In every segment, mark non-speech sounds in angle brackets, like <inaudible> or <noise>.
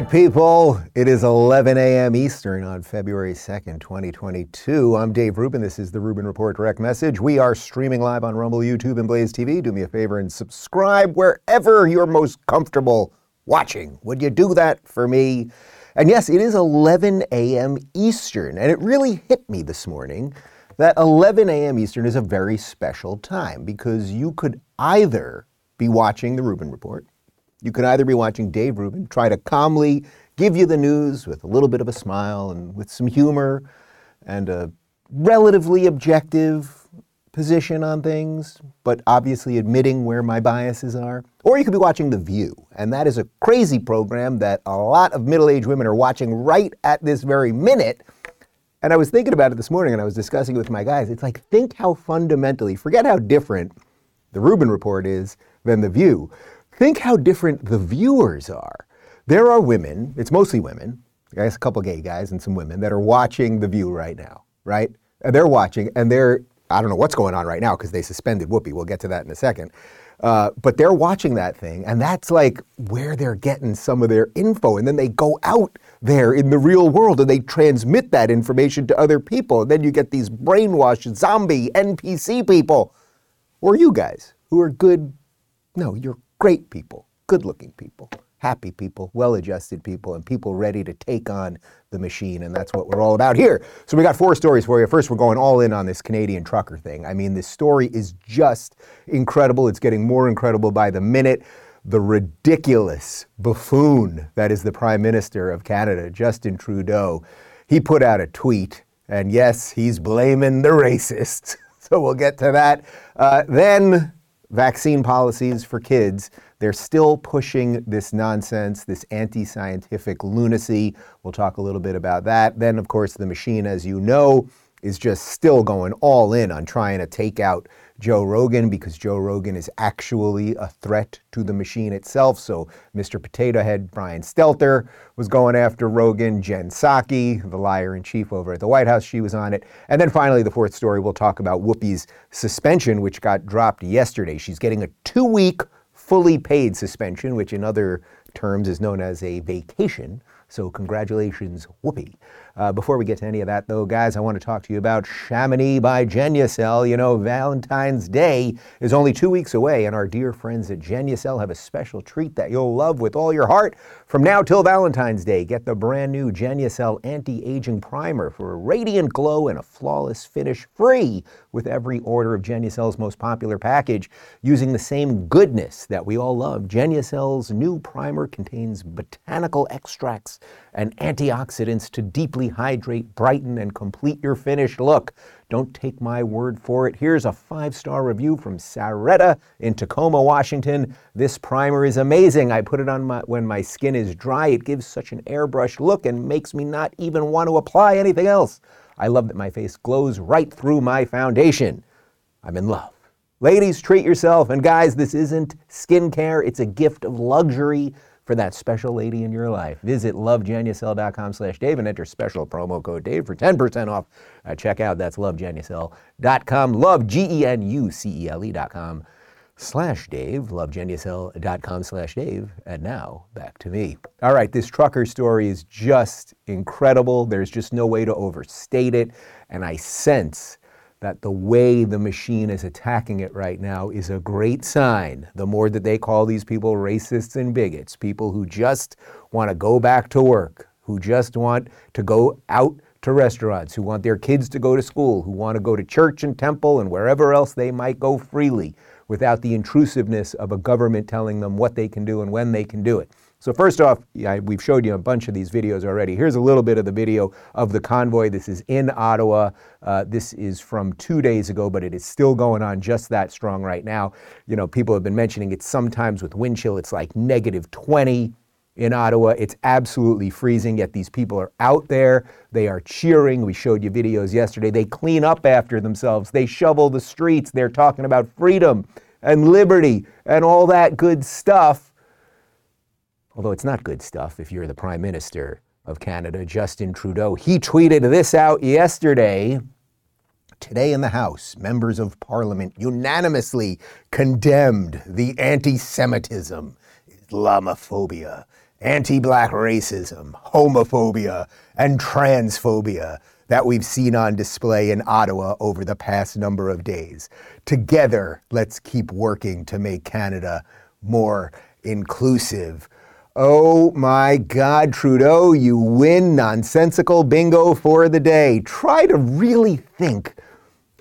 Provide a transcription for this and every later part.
right, people. It is 11 a.m. Eastern on February 2nd, 2022. I'm Dave Rubin. This is the Rubin Report Direct Message. We are streaming live on Rumble, YouTube, and Blaze TV. Do me a favor and subscribe wherever you're most comfortable watching. Would you do that for me? And yes, it is 11 a.m. Eastern, and it really hit me this morning that 11 a.m. Eastern is a very special time because you could either be watching the Rubin Report you can either be watching Dave Rubin try to calmly give you the news with a little bit of a smile and with some humor and a relatively objective position on things, but obviously admitting where my biases are. Or you could be watching The View, and that is a crazy program that a lot of middle aged women are watching right at this very minute. And I was thinking about it this morning and I was discussing it with my guys. It's like, think how fundamentally, forget how different the Rubin Report is than The View. Think how different the viewers are. There are women, it's mostly women, I guess a couple gay guys and some women that are watching The View right now, right? And they're watching and they're, I don't know what's going on right now because they suspended Whoopi. We'll get to that in a second. Uh, but they're watching that thing, and that's like where they're getting some of their info. And then they go out there in the real world and they transmit that information to other people. And then you get these brainwashed zombie NPC people, or you guys who are good. No, you're great people, good looking people, happy people, well adjusted people, and people ready to take on the machine. And that's what we're all about here. So we got four stories for you. First, we're going all in on this Canadian trucker thing. I mean, this story is just incredible. It's getting more incredible by the minute. The ridiculous buffoon that is the Prime Minister of Canada, Justin Trudeau, he put out a tweet. And yes, he's blaming the racists. <laughs> So we'll get to that. Uh, then vaccine policies for kids, they're still pushing this nonsense, this anti scientific lunacy. We'll talk a little bit about that. Then, of course, the machine, as you know, is just still going all in on trying to take out Joe Rogan because Joe Rogan is actually a threat to the machine itself. So Mr. Potato Head Brian Stelter was going after Rogan. Jen Psaki, the liar in chief over at the White House, she was on it. And then finally, the fourth story, we'll talk about Whoopi's suspension, which got dropped yesterday. She's getting a two week fully paid suspension, which in other terms is known as a vacation. So congratulations, Whoopi. Uh, before we get to any of that, though, guys, I want to talk to you about Chamonix by Genucel. You know, Valentine's Day is only two weeks away, and our dear friends at Genucel have a special treat that you'll love with all your heart. From now till Valentine's Day, get the brand new Genucel Anti-Aging Primer for a radiant glow and a flawless finish free with every order of Genucel's most popular package. Using the same goodness that we all love, Genucel's new primer contains botanical extracts and antioxidants to deeply hydrate, brighten, and complete your finished look. Don't take my word for it. Here's a five star review from Saretta in Tacoma, Washington. This primer is amazing. I put it on my, when my skin is dry. It gives such an airbrush look and makes me not even want to apply anything else. I love that my face glows right through my foundation. I'm in love. Ladies, treat yourself. And guys, this isn't skincare, it's a gift of luxury for that special lady in your life. Visit lovegenucel.com slash Dave and enter special promo code Dave for 10% off at checkout. That's lovegenucel.com, love, G-E-N-U-C-E-L-E dot com slash Dave, lovegenucel.com slash Dave. And now back to me. All right, this trucker story is just incredible. There's just no way to overstate it. And I sense that the way the machine is attacking it right now is a great sign. The more that they call these people racists and bigots, people who just want to go back to work, who just want to go out to restaurants, who want their kids to go to school, who want to go to church and temple and wherever else they might go freely without the intrusiveness of a government telling them what they can do and when they can do it. So first off, we've showed you a bunch of these videos already. Here's a little bit of the video of the convoy. This is in Ottawa. Uh, this is from two days ago, but it is still going on just that strong right now. You know, people have been mentioning it sometimes with wind chill. It's like negative 20 in Ottawa. It's absolutely freezing, yet these people are out there. They are cheering. We showed you videos yesterday. They clean up after themselves. They shovel the streets. They're talking about freedom and liberty and all that good stuff although it's not good stuff if you're the Prime Minister of Canada, Justin Trudeau. He tweeted this out yesterday. Today in the House, members of Parliament unanimously condemned the anti Semitism, Islamophobia, anti black racism, homophobia, and transphobia that we've seen on display in Ottawa over the past number of days. Together, let's keep working to make Canada more inclusive. Oh my God, Trudeau, you win nonsensical bingo for the day. Try to really think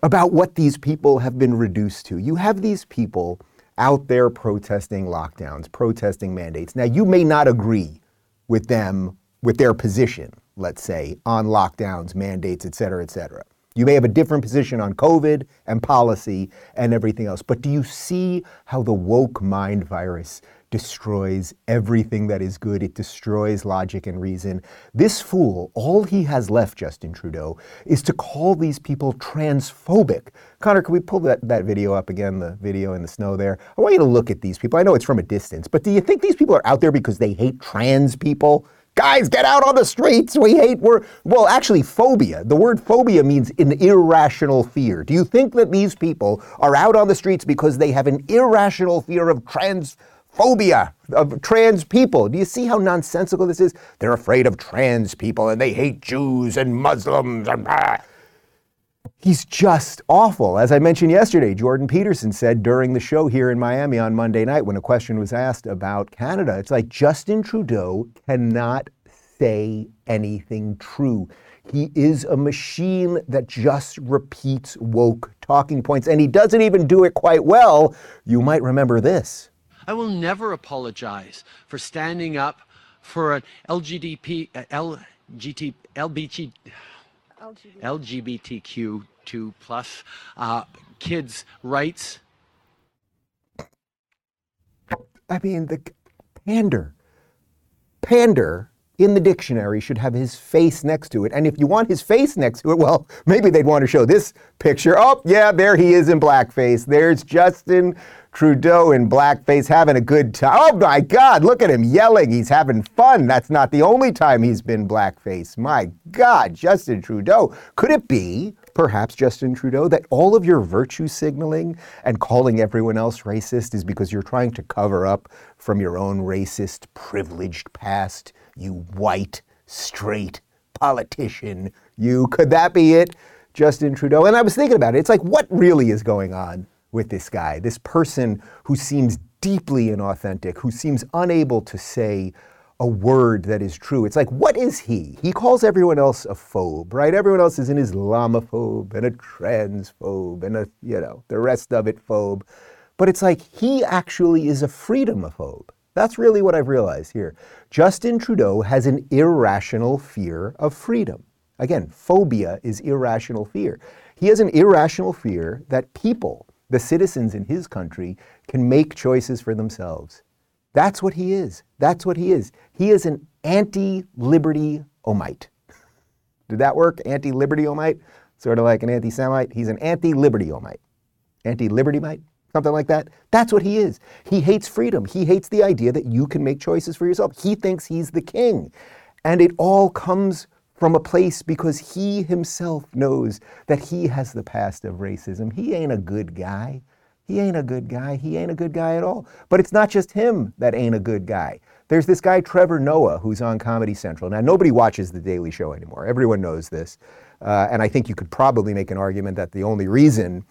about what these people have been reduced to. You have these people out there protesting lockdowns, protesting mandates. Now, you may not agree with them, with their position let's say, on lockdowns, mandates, et cetera, et cetera. You may have a different position on COVID and policy and everything else, but do you see how the woke mind virus destroys everything that is good? It destroys logic and reason. This fool, all he has left, Justin Trudeau, is to call these people transphobic. Connor, can we pull that, that video up again, the video in the snow there? I want you to look at these people. I know it's from a distance, but do you think these people are out there because they hate trans people? Guys, get out on the streets. We hate we're well, actually phobia. The word phobia means an irrational fear. Do you think that these people are out on the streets because they have an irrational fear of transphobia, of trans people? Do you see how nonsensical this is? They're afraid of trans people and they hate Jews and Muslims and ah. He's just awful. As I mentioned yesterday, Jordan Peterson said during the show here in Miami on Monday night when a question was asked about Canada, it's like Justin Trudeau cannot say anything true. He is a machine that just repeats woke talking points, and he doesn't even do it quite well. You might remember this. I will never apologize for standing up for an LGDP, uh, LGT, LBG. LGBTQ2 plus uh, kids' rights. I mean, the pander, pander in the dictionary should have his face next to it. And if you want his face next to it, well, <laughs> maybe they'd want to show this picture. Oh, yeah, there he is in blackface. There's Justin Trudeau in blackface having a good time. Oh my God, look at him yelling. He's having fun. That's not the only time he's been blackface. My God, Justin Trudeau. Could it be, perhaps, Justin Trudeau, that all of your virtue signaling and calling everyone else racist is because you're trying to cover up from your own racist, privileged past? You white, straight politician. You. Could that be it, Justin Trudeau? And I was thinking about it. It's like, what really is going on? with this guy, this person who seems deeply inauthentic, who seems unable to say a word that is true. It's like, what is he? He calls everyone else a phobe, right? Everyone else is an Islamophobe and a transphobe and a, you know, the rest of it phobe. But it's like he actually is a freedomophobe. That's really what I've realized here. Justin Trudeau has an irrational fear of freedom. Again, phobia is irrational fear. He has an irrational fear that people, the citizens in his country can make choices for themselves. That's what he is. That's what he is. He is an anti liberty omite. <laughs> Did that work? Anti liberty omite? Sort of like an anti Semite. He's an anti liberty omite. Anti liberty mite? Something like that. That's what he is. He hates freedom. He hates the idea that you can make choices for yourself. He thinks he's the king. And it all comes from a place because he himself knows that he has the past of racism. He ain't a good guy. He ain't a good guy. He ain't a good guy at all. But it's not just him that ain't a good guy. There's this guy, Trevor Noah, who's on Comedy Central. Now, nobody watches The Daily Show anymore. Everyone knows this. Uh, and I think you could probably make an argument that the only reason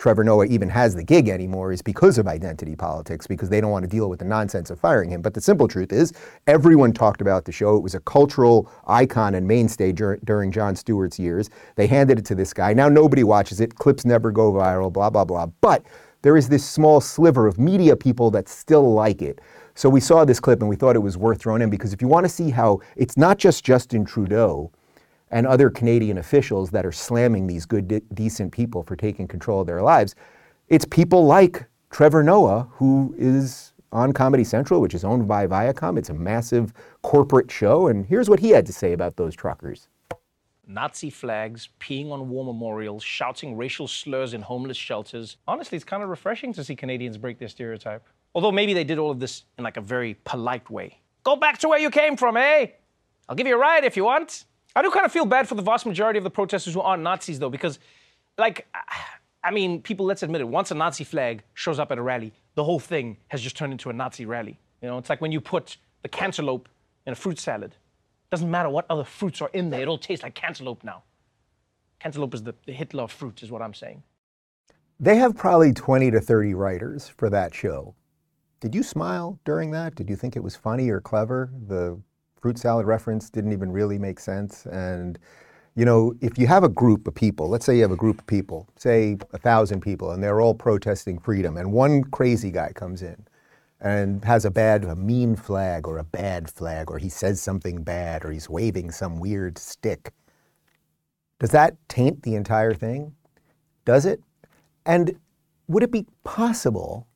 Trevor Noah even has the gig anymore is because of identity politics, because they don't want to deal with the nonsense of firing him. But the simple truth is, everyone talked about the show. It was a cultural icon and mainstay dur- during Jon Stewart's years. They handed it to this guy. Now nobody watches it. Clips never go viral, blah, blah, blah. But there is this small sliver of media people that still like it. So we saw this clip and we thought it was worth throwing in because if you want to see how it's not just Justin Trudeau and other Canadian officials that are slamming these good, de- decent people for taking control of their lives. It's people like Trevor Noah, who is on Comedy Central, which is owned by Viacom. It's a massive corporate show. And here's what he had to say about those truckers. Nazi flags, peeing on war memorials, shouting racial slurs in homeless shelters. Honestly, it's kind of refreshing to see Canadians break their stereotype. Although maybe they did all of this in like a very polite way. Go back to where you came from, eh? I'll give you a ride if you want. I do kind of feel bad for the vast majority of the protesters who aren't Nazis, though, because, like, I mean, people, let's admit it, once a Nazi flag shows up at a rally, the whole thing has just turned into a Nazi rally. You know, it's like when you put the cantaloupe in a fruit salad. Doesn't matter what other fruits are in there, it'll taste like cantaloupe now. Cantaloupe is the, the Hitler of fruits, is what I'm saying. They have probably 20 to 30 writers for that show. Did you smile during that? Did you think it was funny or clever? The fruit salad reference didn't even really make sense. And, you know, if you have a group of people, let's say you have a group of people, say a thousand people, and they're all protesting freedom, and one crazy guy comes in and has a bad, a mean flag or a bad flag, or he says something bad, or he's waving some weird stick. Does that taint the entire thing? Does it? And would it be possible,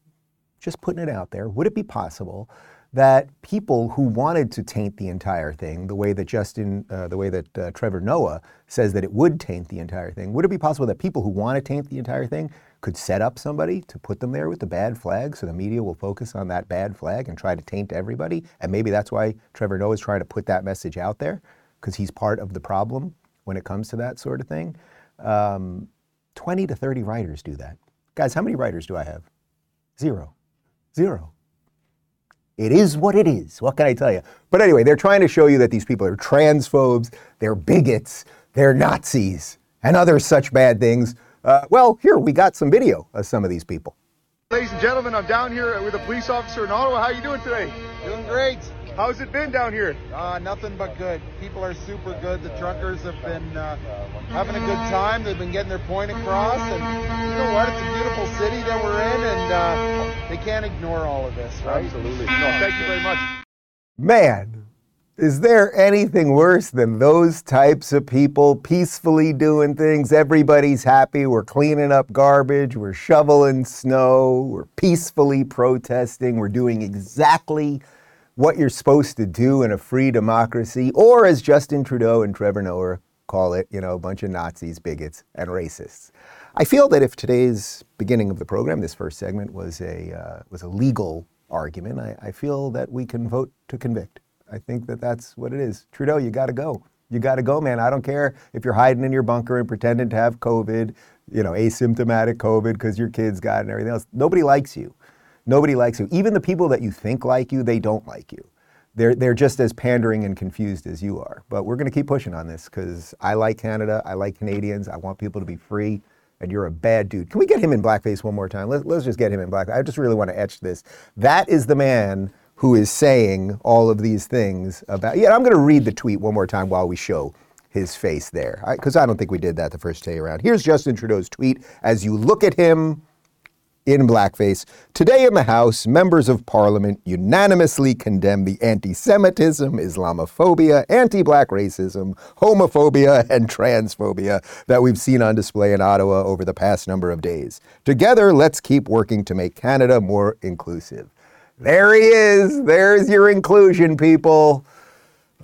just putting it out there, would it be possible that people who wanted to taint the entire thing, the way that Justin, uh, the way that uh, Trevor Noah says that it would taint the entire thing, would it be possible that people who want to taint the entire thing could set up somebody to put them there with the bad flag so the media will focus on that bad flag and try to taint everybody? And maybe that's why Trevor Noah is trying to put that message out there because he's part of the problem when it comes to that sort of thing. Um, 20 to 30 writers do that. Guys, how many writers do I have? Zero. Zero. It is what it is. What can I tell you? But anyway, they're trying to show you that these people are transphobes, they're bigots, they're Nazis, and other such bad things. Uh, well, here, we got some video of some of these people. Ladies and gentlemen, I'm down here with a police officer in Ottawa. How are you doing today? Doing great. How's it been down here? Uh, nothing but good. People are super good. The truckers have been uh, having a good time. They've been getting their point across, and you know what? It's a beautiful city that we're in, and uh, they can't ignore all of this, right? Absolutely. No, thank you very much. Man, is there anything worse than those types of people peacefully doing things? Everybody's happy. We're cleaning up garbage. We're shoveling snow. We're peacefully protesting. We're doing exactly what you're supposed to do in a free democracy, or as Justin Trudeau and Trevor Noah call it, you know, a bunch of Nazis, bigots, and racists. I feel that if today's beginning of the program, this first segment, was a, uh, was a legal argument, I, I feel that we can vote to convict. I think that that's what it is. Trudeau, you got to go. You got to go, man. I don't care if you're hiding in your bunker and pretending to have COVID, you know, asymptomatic COVID because your kids got it and everything else. Nobody likes you. Nobody likes you. Even the people that you think like you, they don't like you. They're, they're just as pandering and confused as you are. But we're going to keep pushing on this because I like Canada. I like Canadians. I want people to be free. And you're a bad dude. Can we get him in blackface one more time? Let, let's just get him in blackface. I just really want to etch this. That is the man who is saying all of these things about. Yeah, I'm going to read the tweet one more time while we show his face there, because I, I don't think we did that the first day around. Here's Justin Trudeau's tweet as you look at him in blackface. Today in the House, members of Parliament unanimously condemn the anti Semitism, Islamophobia, anti black racism, homophobia, and transphobia that we've seen on display in Ottawa over the past number of days. Together, let's keep working to make Canada more inclusive. There he is. There's your inclusion, people.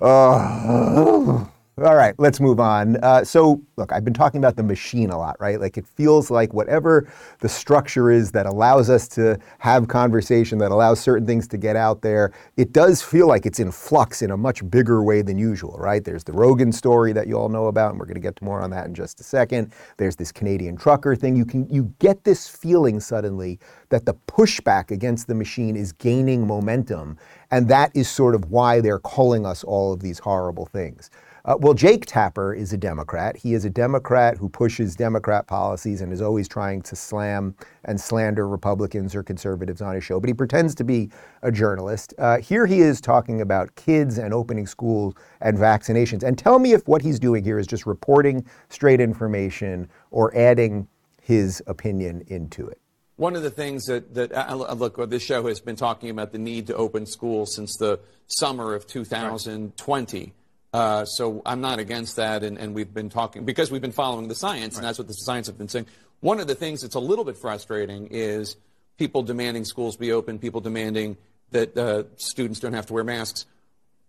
Uh, all right, let's move on. Uh, so, look, I've been talking about the machine a lot, right? Like, it feels like whatever the structure is that allows us to have conversation, that allows certain things to get out there, it does feel like it's in flux in a much bigger way than usual, right? There's the Rogan story that you all know about, and we're going to get to more on that in just a second. There's this Canadian trucker thing. You can you get this feeling suddenly that the pushback against the machine is gaining momentum, and that is sort of why they're calling us all of these horrible things. Uh, well, Jake Tapper is a Democrat. He is a Democrat who pushes Democrat policies and is always trying to slam and slander Republicans or conservatives on his show, but he pretends to be a journalist. Uh, here he is talking about kids and opening schools and vaccinations. And tell me if what he's doing here is just reporting straight information or adding his opinion into it. One of the things that, that uh, look, this show has been talking about the need to open schools since the summer of 2020. Right. Uh, so I'm not against that, and, and, we've been talking because we've been following the science, right. and that's what the science have been saying. One of the things that's a little bit frustrating is people demanding schools be open, people demanding that uh, students don't have to wear masks,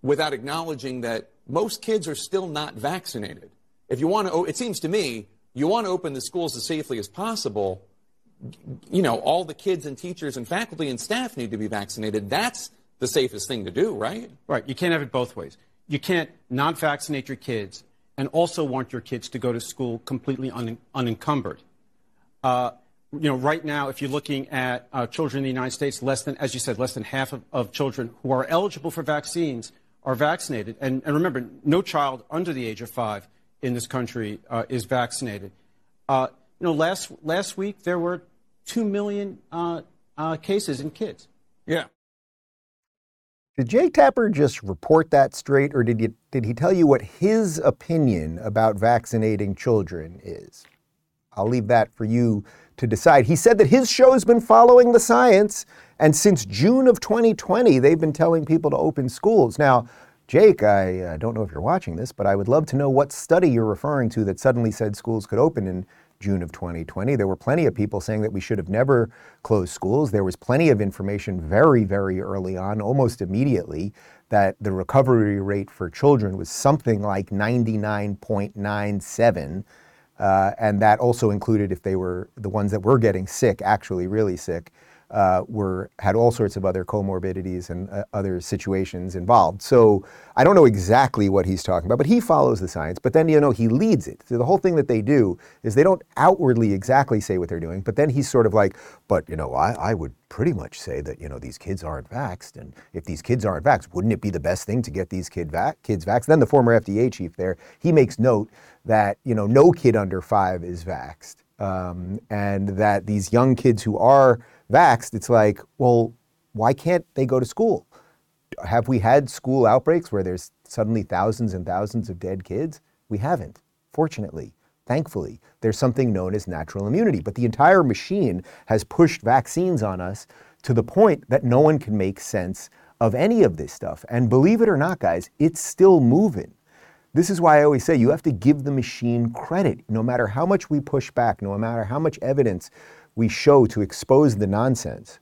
without acknowledging that most kids are still not vaccinated. If you want to, it seems to me, you want to open the schools as safely as possible. You know, all the kids and teachers and faculty and staff need to be vaccinated. That's the safest thing to do, right? Right. You can't have it both ways you can't not vaccinate your kids and also want your kids to go to school completely un- unencumbered. Uh, you know, right now, if you're looking at uh, children in the United States, less than, as you said, less than half of, of, children who are eligible for vaccines are vaccinated. And, and remember, no child under the age of five in this country uh, is vaccinated. Uh, you know, last, last week there were 2 million uh, uh, cases in kids. Yeah. Did Jake Tapper just report that straight, or did, you, did he tell you what his opinion about vaccinating children is? I'll leave that for you to decide. He said that his show has been following the science, and since June of 2020, they've been telling people to open schools. Now, Jake, I uh, don't know if you're watching this, but I would love to know what study you're referring to that suddenly said schools could open in June of 2020. There were plenty of people saying that we should have never closed schools. There was plenty of information very, very early on, almost immediately, that the recovery rate for children was something like 99.97. Uh, and that also included if they were the ones that were getting sick, actually really sick, uh, were had all sorts of other comorbidities and uh, other situations involved. So I don't know exactly what he's talking about, but he follows the science. But then you know he leads it. So the whole thing that they do is they don't outwardly exactly say what they're doing, but then he's sort of like, but you know, I, I would pretty much say that you know these kids aren't vaxxed, and if these kids aren't vaxxed, wouldn't it be the best thing to get these kid va- kids vaxxed? Then the former FDA chief there, he makes note that you know no kid under five is vaxxed, um, and that these young kids who are vaxxed, it's like, well, why can't they go to school? Have we had school outbreaks where there's suddenly thousands and thousands of dead kids? We haven't, fortunately. Thankfully, there's something known as natural immunity. But the entire machine has pushed vaccines on us to the point that no one can make sense of any of this stuff. And believe it or not, guys, it's still moving. This is why I always say you have to give the machine credit. No matter how much we push back, no matter how much evidence we show to expose the nonsense,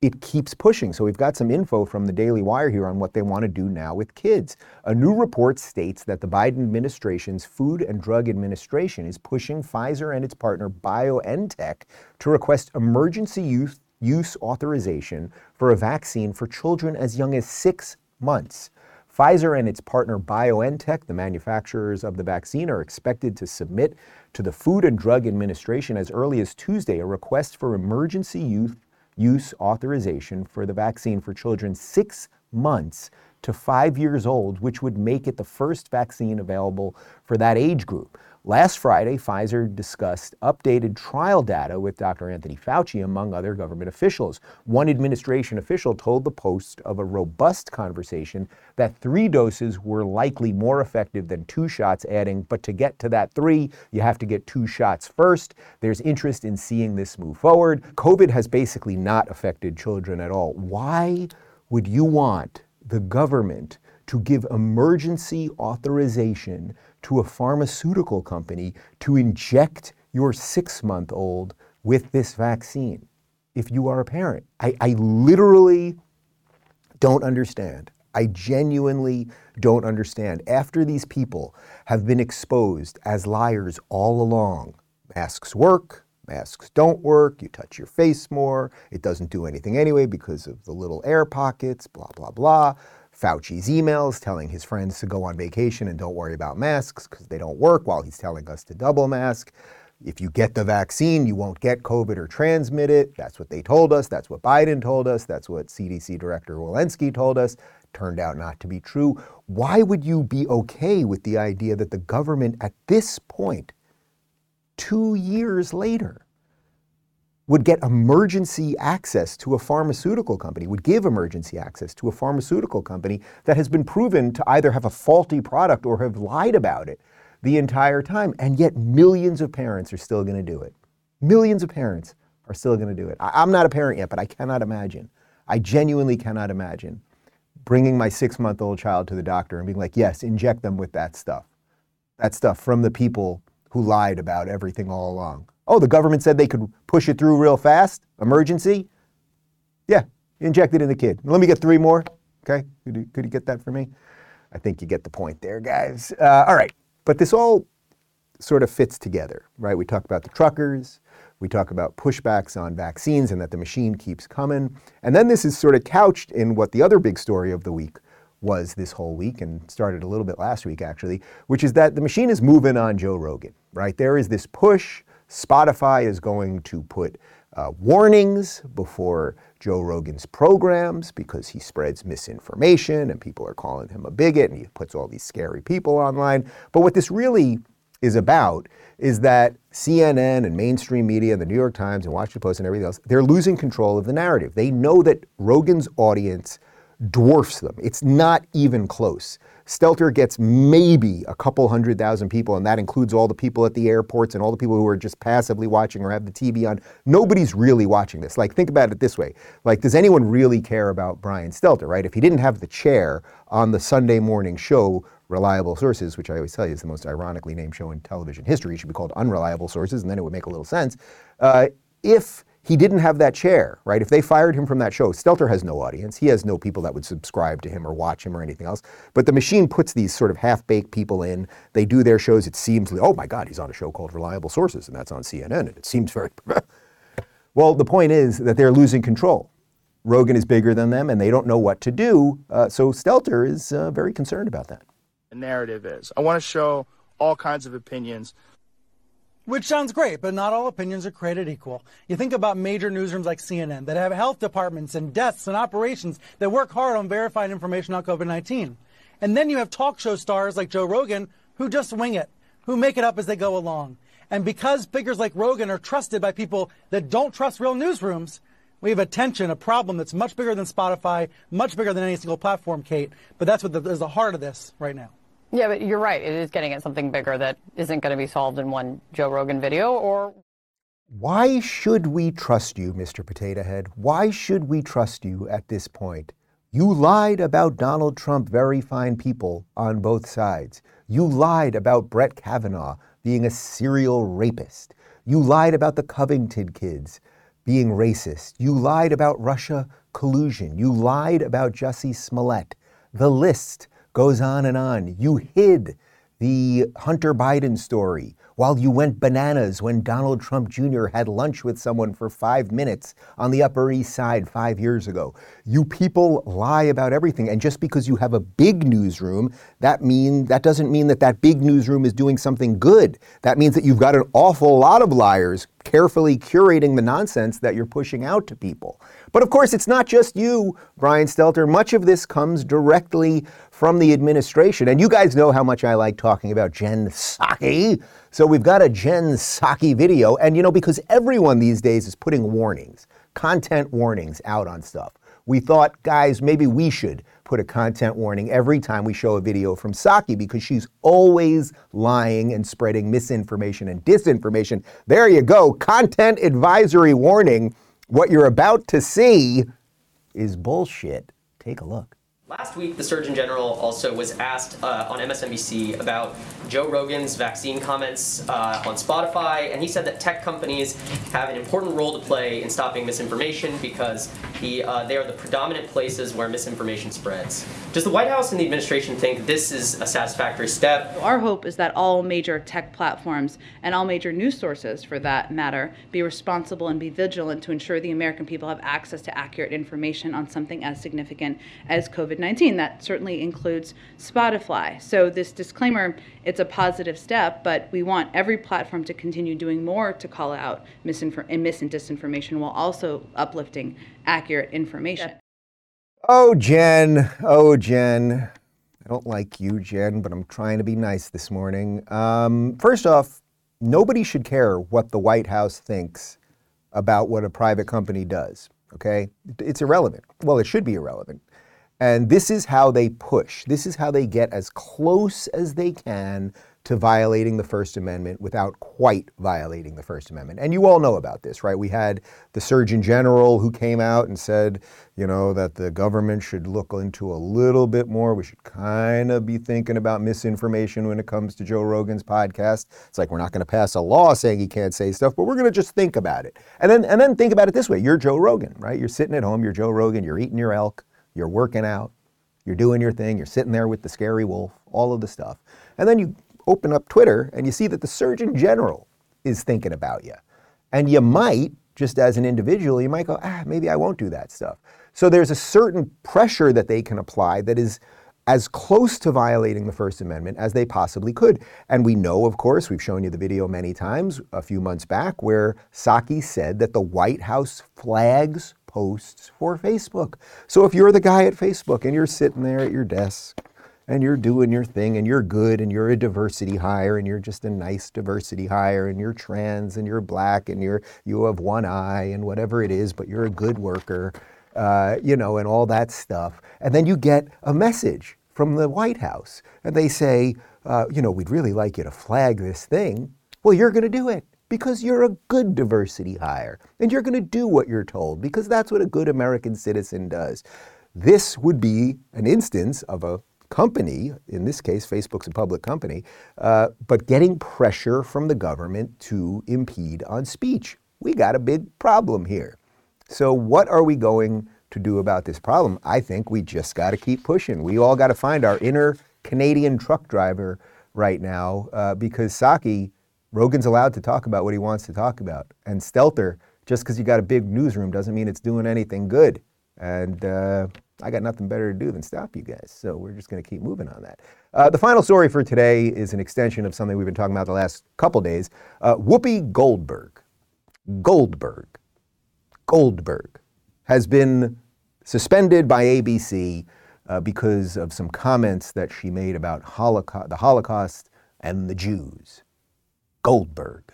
it keeps pushing. So we've got some info from the Daily Wire here on what they want to do now with kids. A new report states that the Biden administration's Food and Drug Administration is pushing Pfizer and its partner BioNTech to request emergency use, use authorization for a vaccine for children as young as six months. Pfizer and its partner BioNTech, the manufacturers of the vaccine, are expected to submit to the Food and Drug Administration as early as Tuesday a request for emergency use, use authorization for the vaccine for children six months to five years old, which would make it the first vaccine available for that age group. Last Friday, Pfizer discussed updated trial data with Dr. Anthony Fauci, among other government officials. One administration official told the Post of a robust conversation that three doses were likely more effective than two shots, adding, but to get to that three, you have to get two shots first. There's interest in seeing this move forward. COVID has basically not affected children at all. Why would you want the government to give emergency authorization to a pharmaceutical company to inject your six month old with this vaccine if you are a parent. I, I, literally don't understand. I genuinely don't understand. After these people have been exposed as liars all along, masks work, masks don't work, you touch your face more, it doesn't do anything anyway because of the little air pockets, blah, blah, blah. Fauci's emails telling his friends to go on vacation and don't worry about masks because they don't work while he's telling us to double mask. If you get the vaccine, you won't get COVID or transmit it. That's what they told us. That's what Biden told us. That's what CDC Director Walensky told us. Turned out not to be true. Why would you be okay with the idea that the government at this point, two years later, would get emergency access to a pharmaceutical company, would give emergency access to a pharmaceutical company that has been proven to either have a faulty product or have lied about it the entire time. And yet, millions of parents are still going to do it. Millions of parents are still going to do it. I, am not a parent yet, but I cannot imagine. I genuinely cannot imagine bringing my six month old child to the doctor and being like, yes, inject them with that stuff. That stuff from the people who lied about everything all along. Oh, the government said they could push it through real fast. Emergency. Yeah, inject it in the kid. Let me get three more. Okay, could you, could you get that for me? I think you get the point there, guys. Uh, all right, but this all sort of fits together, right? We talk about the truckers, we talk about pushbacks on vaccines and that the machine keeps coming. And then this is sort of couched in what the other big story of the week was this whole week and started a little bit last week actually, which is that the machine is moving on Joe Rogan, right? There is this push Spotify is going to put uh, warnings before Joe Rogan's programs because he spreads misinformation and people are calling him a bigot and he puts all these scary people online. But what this really is about is that CNN and mainstream media, the New York Times and Washington Post and everything else, they're losing control of the narrative. They know that Rogan's audience dwarfs them. It's not even close. Stelter gets maybe a couple hundred thousand people, and that includes all the people at the airports and all the people who are just passively watching or have the TV on. Nobody's really watching this. Like, think about it this way. Like, does anyone really care about Brian Stelter, right? If he didn't have the chair on the Sunday morning show, Reliable Sources, which I always tell you is the most ironically named show in television history, should be called Unreliable Sources, and then it would make a little sense. Uh, if he didn't have that chair, right? If they fired him from that show, Stelter has no audience. He has no people that would subscribe to him or watch him or anything else. But the machine puts these sort of half baked people in. They do their shows. It seems, oh my God, he's on a show called Reliable Sources, and that's on CNN, and it seems very. <laughs> well, the point is that they're losing control. Rogan is bigger than them, and they don't know what to do. Uh, so Stelter is uh, very concerned about that. The narrative is I want to show all kinds of opinions which sounds great, but not all opinions are created equal. You think about major newsrooms like CNN that have health departments and desks and operations that work hard on verifying information on COVID 19. And then you have talk show stars like Joe Rogan who just wing it, who make it up as they go along. And because figures like Rogan are trusted by people that don't trust real newsrooms, we have a tension, a problem that's much bigger than Spotify, much bigger than any single platform, Kate. But that's what the, is the heart of this right now. Yeah, but you're right. It is getting at something bigger that isn't going to be solved in one Joe Rogan video or. Why should we trust you, Mr. Potato Head? Why should we trust you at this point? You lied about Donald Trump, very fine people on both sides. You lied about Brett Kavanaugh being a serial rapist. You lied about the Covington kids being racist. You lied about Russia collusion. You lied about Jussie Smollett. The list goes on and on. You hid the Hunter Biden story while you went bananas when Donald Trump Jr. had lunch with someone for five minutes on the Upper East Side five years ago. You people lie about everything, and just because you have a big newsroom, that mean that doesn't mean that that big newsroom is doing something good. That means that you've got an awful lot of liars carefully curating the nonsense that you're pushing out to people. But of course, it's not just you, Brian Stelter. Much of this comes directly from the administration. And you guys know how much I like talking about Jen Psaki. So we've got a Jen Psaki video. And you know, because everyone these days is putting warnings, content warnings out on stuff. We thought, guys, maybe we should put a content warning every time we show a video from Psaki because she's always lying and spreading misinformation and disinformation. There you go. Content advisory warning. What you're about to see is bullshit. Take a look. Last week, the Surgeon General also was asked uh, on MSNBC about Joe Rogan's vaccine comments uh, on Spotify, and he said that tech companies have an important role to play in stopping misinformation because the, uh, they are the predominant places where misinformation spreads. Does the White House and the administration think this is a satisfactory step? Our hope is that all major tech platforms and all major news sources, for that matter, be responsible and be vigilant to ensure the American people have access to accurate information on something as significant as COVID COVID 19. That certainly includes Spotify. So, this disclaimer, it's a positive step, but we want every platform to continue doing more to call out misinfor- and mis and disinformation while also uplifting accurate information. Oh, Jen. Oh, Jen. I don't like you, Jen, but I'm trying to be nice this morning. Um, first off, nobody should care what the White House thinks about what a private company does. Okay? It's irrelevant. Well, it should be irrelevant. And this is how they push. This is how they get as close as they can to violating the First Amendment without quite violating the First Amendment. And you all know about this, right? We had the Surgeon General who came out and said, you know, that the government should look into a little bit more. We should kind of be thinking about misinformation when it comes to Joe Rogan's podcast. It's like we're not going to pass a law saying he can't say stuff, but we're going to just think about it. And then and then think about it this way. You're Joe Rogan, right? You're sitting at home, you're Joe Rogan, you're eating your elk you're working out, you're doing your thing, you're sitting there with the scary wolf, all of the stuff. And then you open up Twitter and you see that the Surgeon General is thinking about you. And you might, just as an individual, you might go, ah, maybe I won't do that stuff. So there's a certain pressure that they can apply that is as close to violating the First Amendment as they possibly could. And we know, of course, we've shown you the video many times a few months back where Psaki said that the White House flags posts for Facebook. So if you're the guy at Facebook and you're sitting there at your desk and you're doing your thing and you're good and you're a diversity hire and you're just a nice diversity hire and you're trans and you're black and you're you have one eye and whatever it is, but you're a good worker, uh, you know, and all that stuff. And then you get a message from the White House and they say, uh, you know, we'd really like you to flag this thing, well, you're going to do it because you're a good diversity hire and you're going to do what you're told because that's what a good American citizen does. This would be an instance of a company, in this case, Facebook's a public company, uh, but getting pressure from the government to impede on speech. We got a big problem here. So, what are we going to do about this problem. I think we just got to keep pushing. We all got to find our inner Canadian truck driver right now uh, because Psaki, Rogan's allowed to talk about what he wants to talk about. And Stelter, just because you got a big newsroom doesn't mean it's doing anything good. And uh, I got nothing better to do than stop you guys. So we're just going to keep moving on that. Uh, the final story for today is an extension of something we've been talking about the last couple days. Uh, Whoopi Goldberg, Goldberg, Goldberg has been suspended by ABC uh, because of some comments that she made about the Holocaust and the Jews. Goldberg.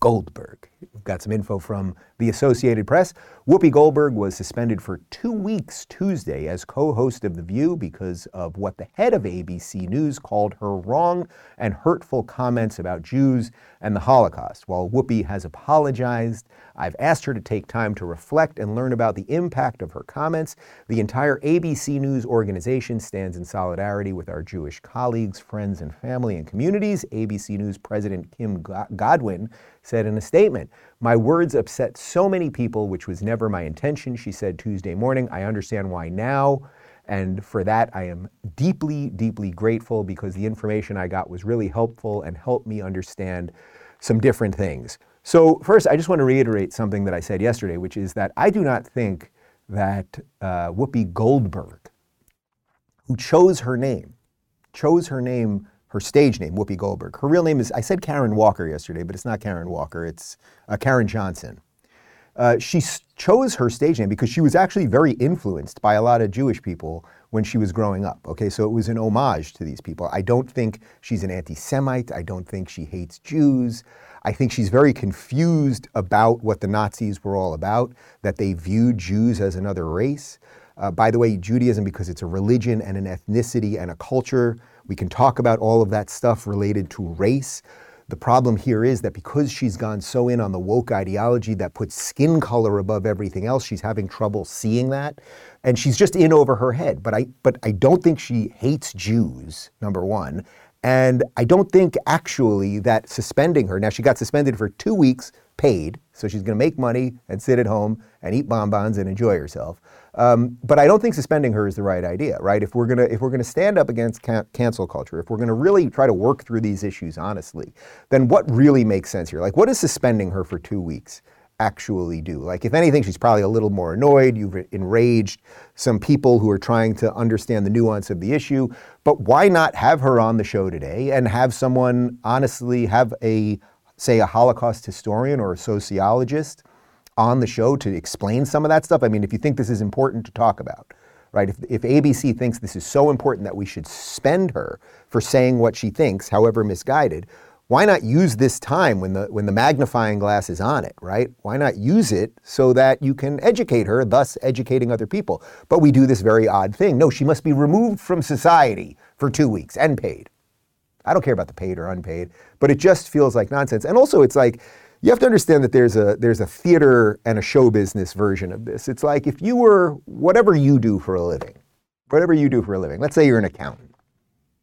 Goldberg. Got some info from the Associated Press. Whoopi Goldberg was suspended for two weeks Tuesday as co host of The View because of what the head of ABC News called her wrong and hurtful comments about Jews and the Holocaust. While Whoopi has apologized, I've asked her to take time to reflect and learn about the impact of her comments. The entire ABC News organization stands in solidarity with our Jewish colleagues, friends, and family and communities. ABC News President Kim Godwin said in a statement, My words upset so many people, which was never my intention, she said Tuesday morning. I understand why now. And for that, I am deeply, deeply grateful because the information I got was really helpful and helped me understand some different things. So, first, I just want to reiterate something that I said yesterday, which is that I do not think that uh, Whoopi Goldberg, who chose her name, chose her name, her stage name, Whoopi Goldberg. Her real name is, I said Karen Walker yesterday, but it's not Karen Walker, it's uh, Caryn Johnson. Uh, she chose her stage name because she was actually very influenced by a lot of Jewish people when she was growing up. Okay, so it was an homage to these people. I don't think she's an anti Semite. I don't think she hates Jews. I think she's very confused about what the Nazis were all about, that they viewed Jews as another race. Uh, by the way, Judaism, because it's a religion and an ethnicity and a culture, we can talk about all of that stuff related to race. The problem here is that because she's gone so in on the woke ideology that puts skin color above everything else, she's having trouble seeing that. And she's just in over her head. But I, but I don't think she hates Jews, number one. And I don't think actually that suspending her, now she got suspended for two weeks paid, so she's going to make money and sit at home and eat bonbons and enjoy herself. Um, but I don't think suspending her is the right idea, right? If we're gonna if we're gonna stand up against can- cancel culture, if we're gonna really try to work through these issues honestly, then what really makes sense here? Like, what is suspending her for two weeks? actually do. Like, if anything, she's probably a little more annoyed. You've enraged some people who are trying to understand the nuance of the issue. But why not have her on the show today and have someone honestly have a, say, a Holocaust historian or a sociologist on the show to explain some of that stuff? I mean, if you think this is important to talk about, right? If, if ABC thinks this is so important that we should spend her for saying what she thinks, however misguided, why not use this time when the when the magnifying glass is on it, right? Why not use it so that you can educate her, thus educating other people? But we do this very odd thing. No, she must be removed from society for 2 weeks and paid. I don't care about the paid or unpaid, but it just feels like nonsense. And also it's like you have to understand that there's a there's a theater and a show business version of this. It's like if you were whatever you do for a living, whatever you do for a living. Let's say you're an accountant,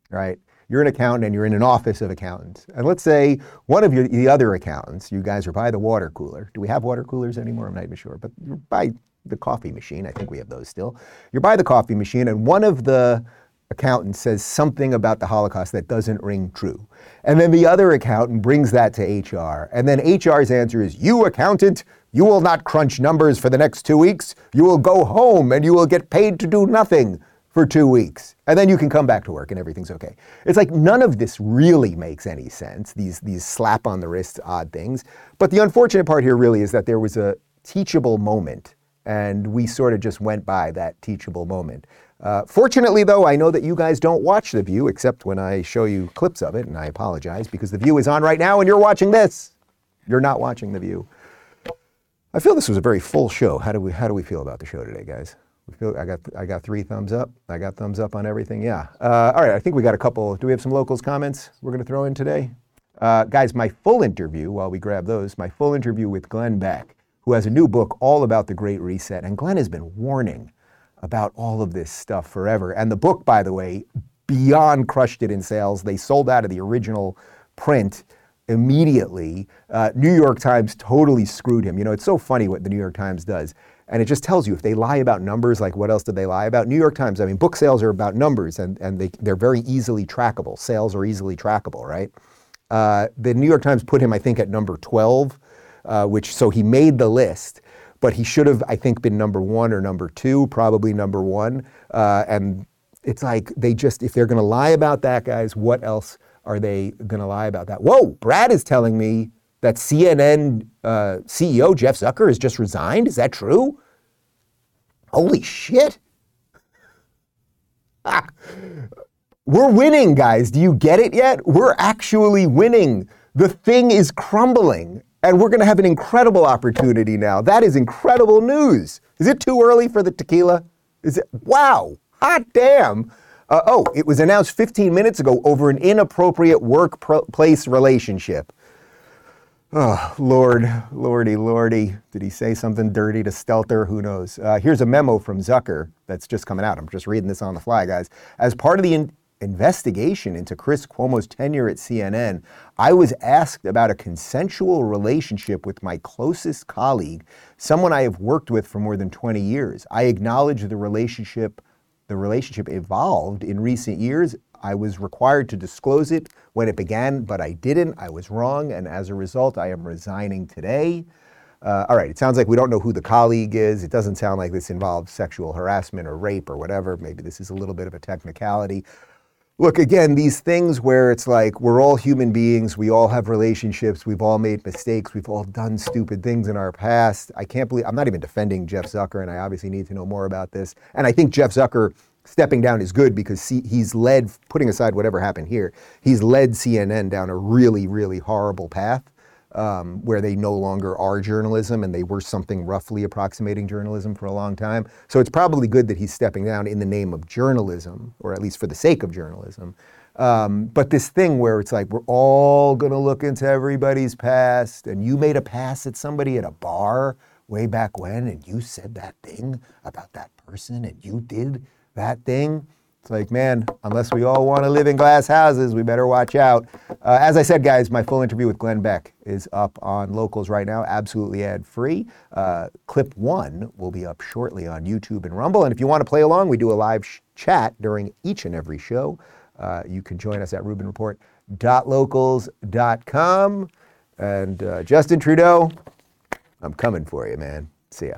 right? you're an accountant and you're in an office of accountants. And let's say one of your, the other accountants, you guys are by the water cooler. Do we have water coolers anymore? I'm not even sure. But you're by the coffee machine. I think we have those still. You're by the coffee machine, and one of the accountants says something about the Holocaust that doesn't ring true. And then the other accountant brings that to HR. And then HR's answer is, You accountant, you will not crunch numbers for the next two weeks. You will go home and you will get paid to do nothing for two weeks, and then you can come back to work and everything's okay. It's like none of this really makes any sense, these, these slap on the wrist odd things. But the unfortunate part here really is that there was a teachable moment, and we sort of just went by that teachable moment. Uh, fortunately, though, I know that you guys don't watch The View except when I show you clips of it, and I apologize because The View is on right now and you're watching this. You're not watching The View. I feel this was a very full show. How do we, how do we feel about the show today, guys? We feel, I, got, I got three thumbs up. I got thumbs up on everything. Yeah. Uh, all right. I think we got a couple. Do we have some locals comments we're going to throw in today? Uh, guys, my full interview, while we grab those, my full interview with Glenn Beck, who has a new book all about the Great Reset. And Glenn has been warning about all of this stuff forever. And the book, by the way, beyond crushed it in sales. They sold out of the original print immediately. Uh, New York Times totally screwed him. You know, it's so funny what the New York Times does. And it just tells you if they lie about numbers, like what else did they lie about? New York Times, I mean, book sales are about numbers and, and they, they're very easily trackable. Sales are easily trackable, right? Uh, the New York Times put him, I think, at number 12, uh, which so he made the list, but he should have, I think, been number one or number two, probably number one. Uh, and it's like they just, if they're going to lie about that, guys, what else are they going to lie about that? Whoa, Brad is telling me that CNN uh, CEO Jeff Zucker has just resigned. Is that true? Holy shit. <laughs> We're winning, guys. Do you get it yet? We're actually winning. The thing is crumbling, and we're going to have an incredible opportunity now. That is incredible news. Is it too early for the tequila? Is it? Wow. Hot damn. Uh, oh, it was announced 15 minutes ago over an inappropriate workplace relationship. Oh, Lord, Lordy, Lordy. Did he say something dirty to Stelter? Who knows? Uh, here's a memo from Zucker that's just coming out. I'm just reading this on the fly, guys. As part of the in- investigation into Chris Cuomo's tenure at CNN, I was asked about a consensual relationship with my closest colleague, someone I have worked with for more than 20 years. I acknowledge the relationship the relationship evolved in recent years I was required to disclose it when it began, but I didn't. I was wrong, and as a result, I am resigning today. Uh, all right, it sounds like we don't know who the colleague is. It doesn't sound like this involves sexual harassment or rape or whatever. Maybe this is a little bit of a technicality. Look, again, these things where it's like we're all human beings, we all have relationships, we've all made mistakes, we've all done stupid things in our past. I can't believe, I'm not even defending Jeff Zucker, and I obviously need to know more about this. And I think Jeff Zucker stepping down is good because he's led, putting aside whatever happened here, he's led CNN down a really, really horrible path um, where they no longer are journalism and they were something roughly approximating journalism for a long time. So it's probably good that he's stepping down in the name of journalism, or at least for the sake of journalism. Um, but this thing where it's like we're all going to look into everybody's past, and you made a pass at somebody at a bar way back when, and you said that thing about that person, and you did that thing. It's like, man, unless we all want to live in glass houses, we better watch out. Uh, as I said, guys, my full interview with Glenn Beck is up on Locals right now, absolutely ad free. Uh, clip one will be up shortly on YouTube and Rumble. And if you want to play along, we do a live sh- chat during each and every show. Uh, you can join us at RubinReport.locals.com. And uh, Justin Trudeau, I'm coming for you, man. See ya.